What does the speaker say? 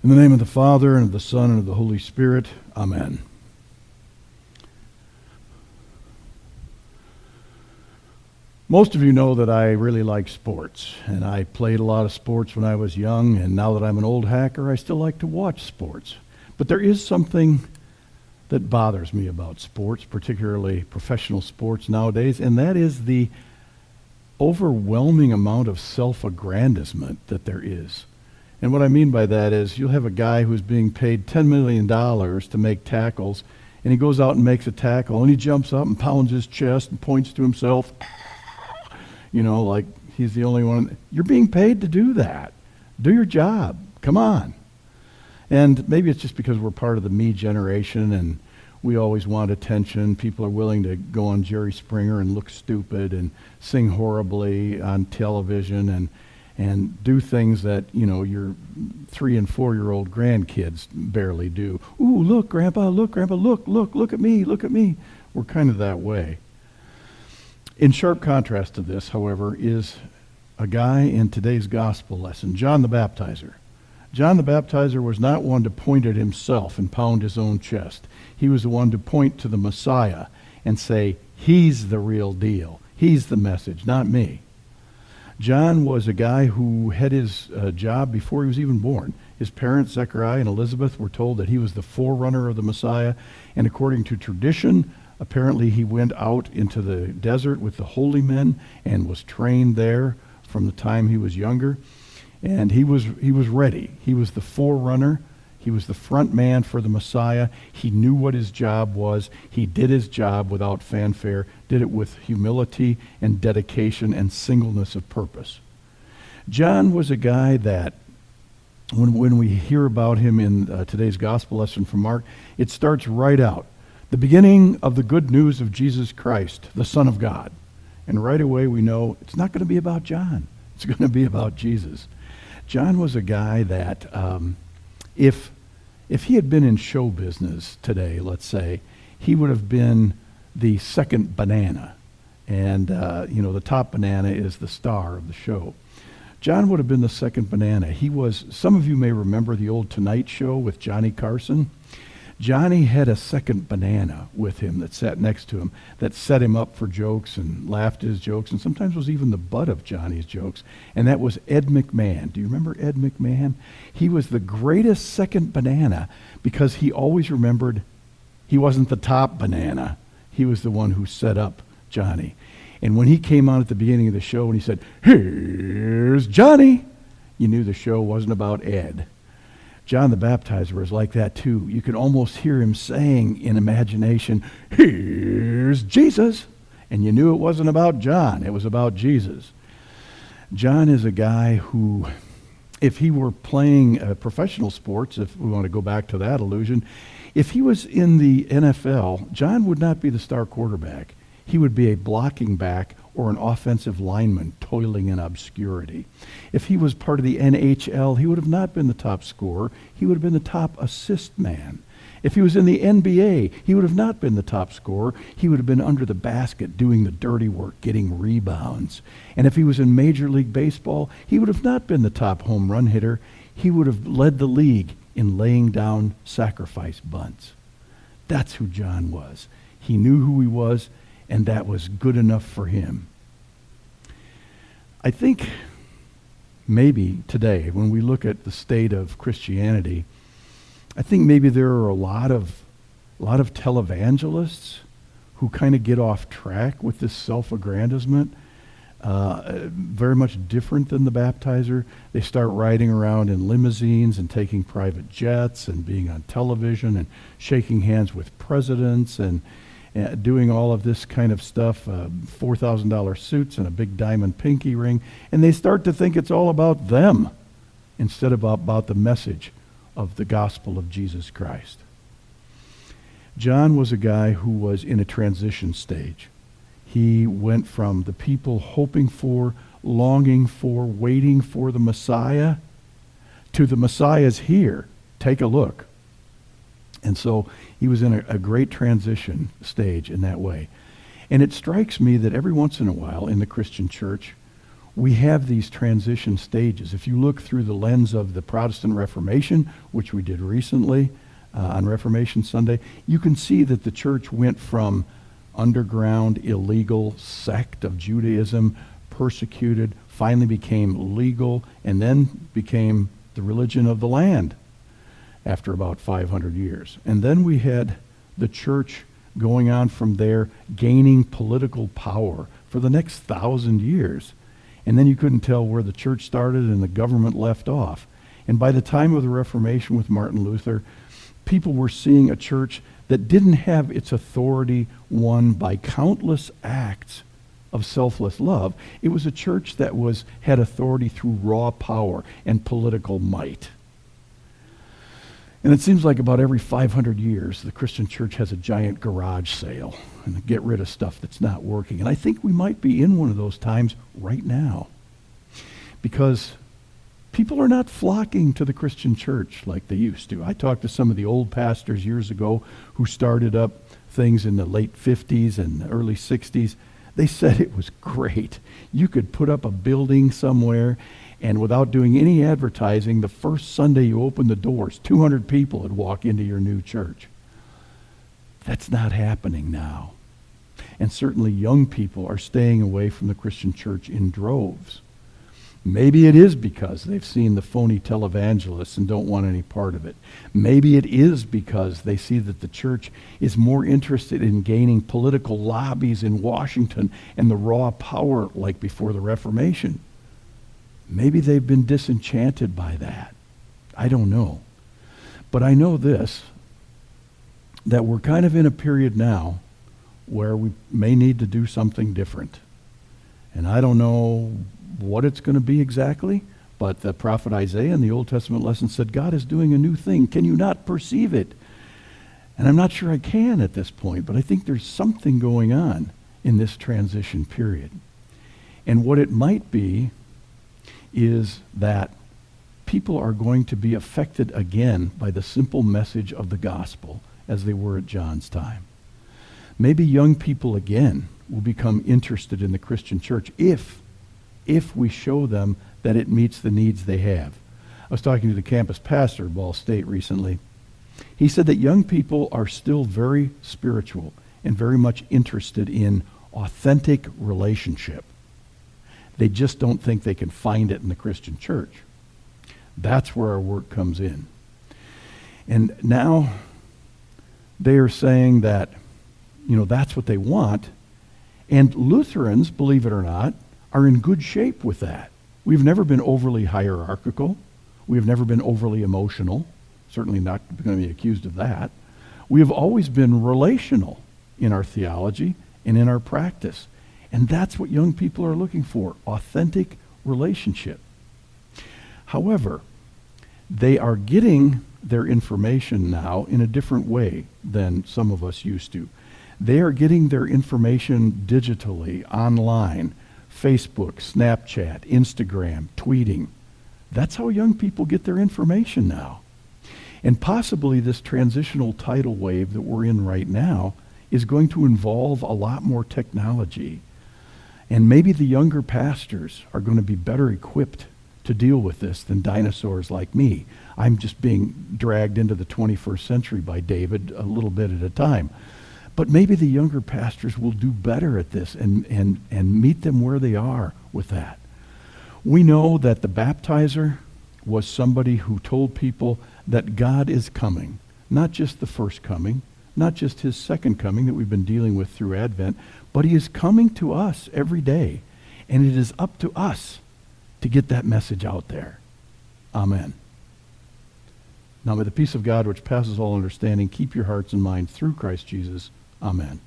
In the name of the Father, and of the Son, and of the Holy Spirit, Amen. Most of you know that I really like sports, and I played a lot of sports when I was young, and now that I'm an old hacker, I still like to watch sports. But there is something that bothers me about sports, particularly professional sports nowadays, and that is the overwhelming amount of self aggrandizement that there is. And what I mean by that is you'll have a guy who's being paid $10 million to make tackles, and he goes out and makes a tackle, and he jumps up and pounds his chest and points to himself, you know, like he's the only one. You're being paid to do that. Do your job. Come on. And maybe it's just because we're part of the me generation and we always want attention. People are willing to go on Jerry Springer and look stupid and sing horribly on television and and do things that you know your three and four year old grandkids barely do. Ooh, look, Grandpa, look, Grandpa, look, look, look at me, look at me. We're kind of that way. In sharp contrast to this, however, is a guy in today's gospel lesson, John the Baptizer. John the Baptizer was not one to point at himself and pound his own chest. He was the one to point to the Messiah and say, He's the real deal. He's the message, not me. John was a guy who had his uh, job before he was even born. His parents, Zechariah and Elizabeth, were told that he was the forerunner of the Messiah. And according to tradition, apparently he went out into the desert with the holy men and was trained there from the time he was younger. And he was, he was ready. He was the forerunner. He was the front man for the Messiah. He knew what his job was. He did his job without fanfare, did it with humility and dedication and singleness of purpose. John was a guy that, when, when we hear about him in uh, today's gospel lesson from Mark, it starts right out. The beginning of the good news of Jesus Christ, the Son of God. And right away we know it's not going to be about John, it's going to be about Jesus. John was a guy that. Um, if, if he had been in show business today, let's say, he would have been the second banana. And, uh, you know, the top banana is the star of the show. John would have been the second banana. He was, some of you may remember the old Tonight Show with Johnny Carson. Johnny had a second banana with him that sat next to him that set him up for jokes and laughed at his jokes and sometimes was even the butt of Johnny's jokes. And that was Ed McMahon. Do you remember Ed McMahon? He was the greatest second banana because he always remembered he wasn't the top banana. He was the one who set up Johnny. And when he came on at the beginning of the show and he said, Here's Johnny, you knew the show wasn't about Ed. John the Baptizer was like that too. You could almost hear him saying in imagination, Here's Jesus. And you knew it wasn't about John, it was about Jesus. John is a guy who, if he were playing uh, professional sports, if we want to go back to that illusion, if he was in the NFL, John would not be the star quarterback. He would be a blocking back or an offensive lineman toiling in obscurity. If he was part of the NHL, he would have not been the top scorer. He would have been the top assist man. If he was in the NBA, he would have not been the top scorer. He would have been under the basket doing the dirty work, getting rebounds. And if he was in Major League Baseball, he would have not been the top home run hitter. He would have led the league in laying down sacrifice bunts. That's who John was. He knew who he was, and that was good enough for him. I think maybe today, when we look at the state of Christianity, I think maybe there are a lot of a lot of televangelists who kind of get off track with this self-aggrandizement. Uh, very much different than the baptizer. They start riding around in limousines and taking private jets and being on television and shaking hands with presidents and doing all of this kind of stuff, uh, $4,000 suits and a big diamond pinky ring, and they start to think it's all about them instead of about, about the message of the gospel of Jesus Christ. John was a guy who was in a transition stage. He went from the people hoping for, longing for, waiting for the Messiah to the Messiah's here. Take a look. And so he was in a, a, great transition stage in that way. And it strikes me that every once in a while in the Christian church, we have these transition stages. If you look through the lens of the Protestant Reformation, which we did recently uh, on Reformation Sunday, you can see that the church went from underground, illegal sect of Judaism, persecuted, finally became legal, and then became the religion of the land after about 500 years. And then we had the church going on from there, gaining political power for the next thousand years. And then you couldn't tell where the church started and the government left off. And by the time of the Reformation with Martin Luther, people were seeing a church that didn't have its authority won by countless acts of selfless love. It was a church that was had authority through raw power and political might. And it seems like about every 500 years, the Christian church has a giant garage sale and get rid of stuff that's not working. And I think we might be in one of those times right now because people are not flocking to the Christian church like they used to. I talked to some of the old pastors years ago who started up things in the late 50s and early 60s. They said it was great. You could put up a building somewhere and without doing any advertising, the first Sunday you open the doors, 200 people would walk into your new church. That's not happening now. And certainly young people are staying away from the Christian church in droves. Maybe it is because they've seen the phony televangelists and don't want any part of it. Maybe it is because they see that the church is more interested in gaining political lobbies in Washington and the raw power like before the Reformation. Maybe they've been disenchanted by that. I don't know. But I know this that we're kind of in a period now where we may need to do something different. And I don't know what it's going to be exactly, but the prophet Isaiah in the Old Testament lesson said, God is doing a new thing. Can you not perceive it? And I'm not sure I can at this point, but I think there's something going on in this transition period. And what it might be is that people are going to be affected again by the simple message of the gospel as they were at John's time. Maybe young people again will become interested in the Christian church if if we show them that it meets the needs they have. I was talking to the campus pastor of Ball State recently. He said that young people are still very spiritual and very much interested in authentic relationship. They just don't think they can find it in the Christian church. That's where our work comes in. And now they are saying that, you know, that's what they want. And Lutherans, believe it or not, are in good shape with that. We've never been overly hierarchical. We have never been overly emotional. Certainly not going to be accused of that. We have always been relational in our theology and in our practice. And that's what young people are looking for authentic relationship. However, they are getting their information now in a different way than some of us used to. They are getting their information digitally, online, Facebook, Snapchat, Instagram, tweeting. That's how young people get their information now. And possibly this transitional tidal wave that we're in right now is going to involve a lot more technology and maybe the younger pastors are going to be better equipped to deal with this than dinosaurs like me. I'm just being dragged into the 21st century by David a little bit at a time. But maybe the younger pastors will do better at this and, and, and meet them where they are with that. We know that the baptizer was somebody who told people that God is coming, not just the first coming, not just his second coming that we've been dealing with through Advent, but he is coming to us every day. And it is up to us to get that message out there. Amen. Now may the peace of God, which passes all understanding, keep your hearts and minds through Christ Jesus. Amen.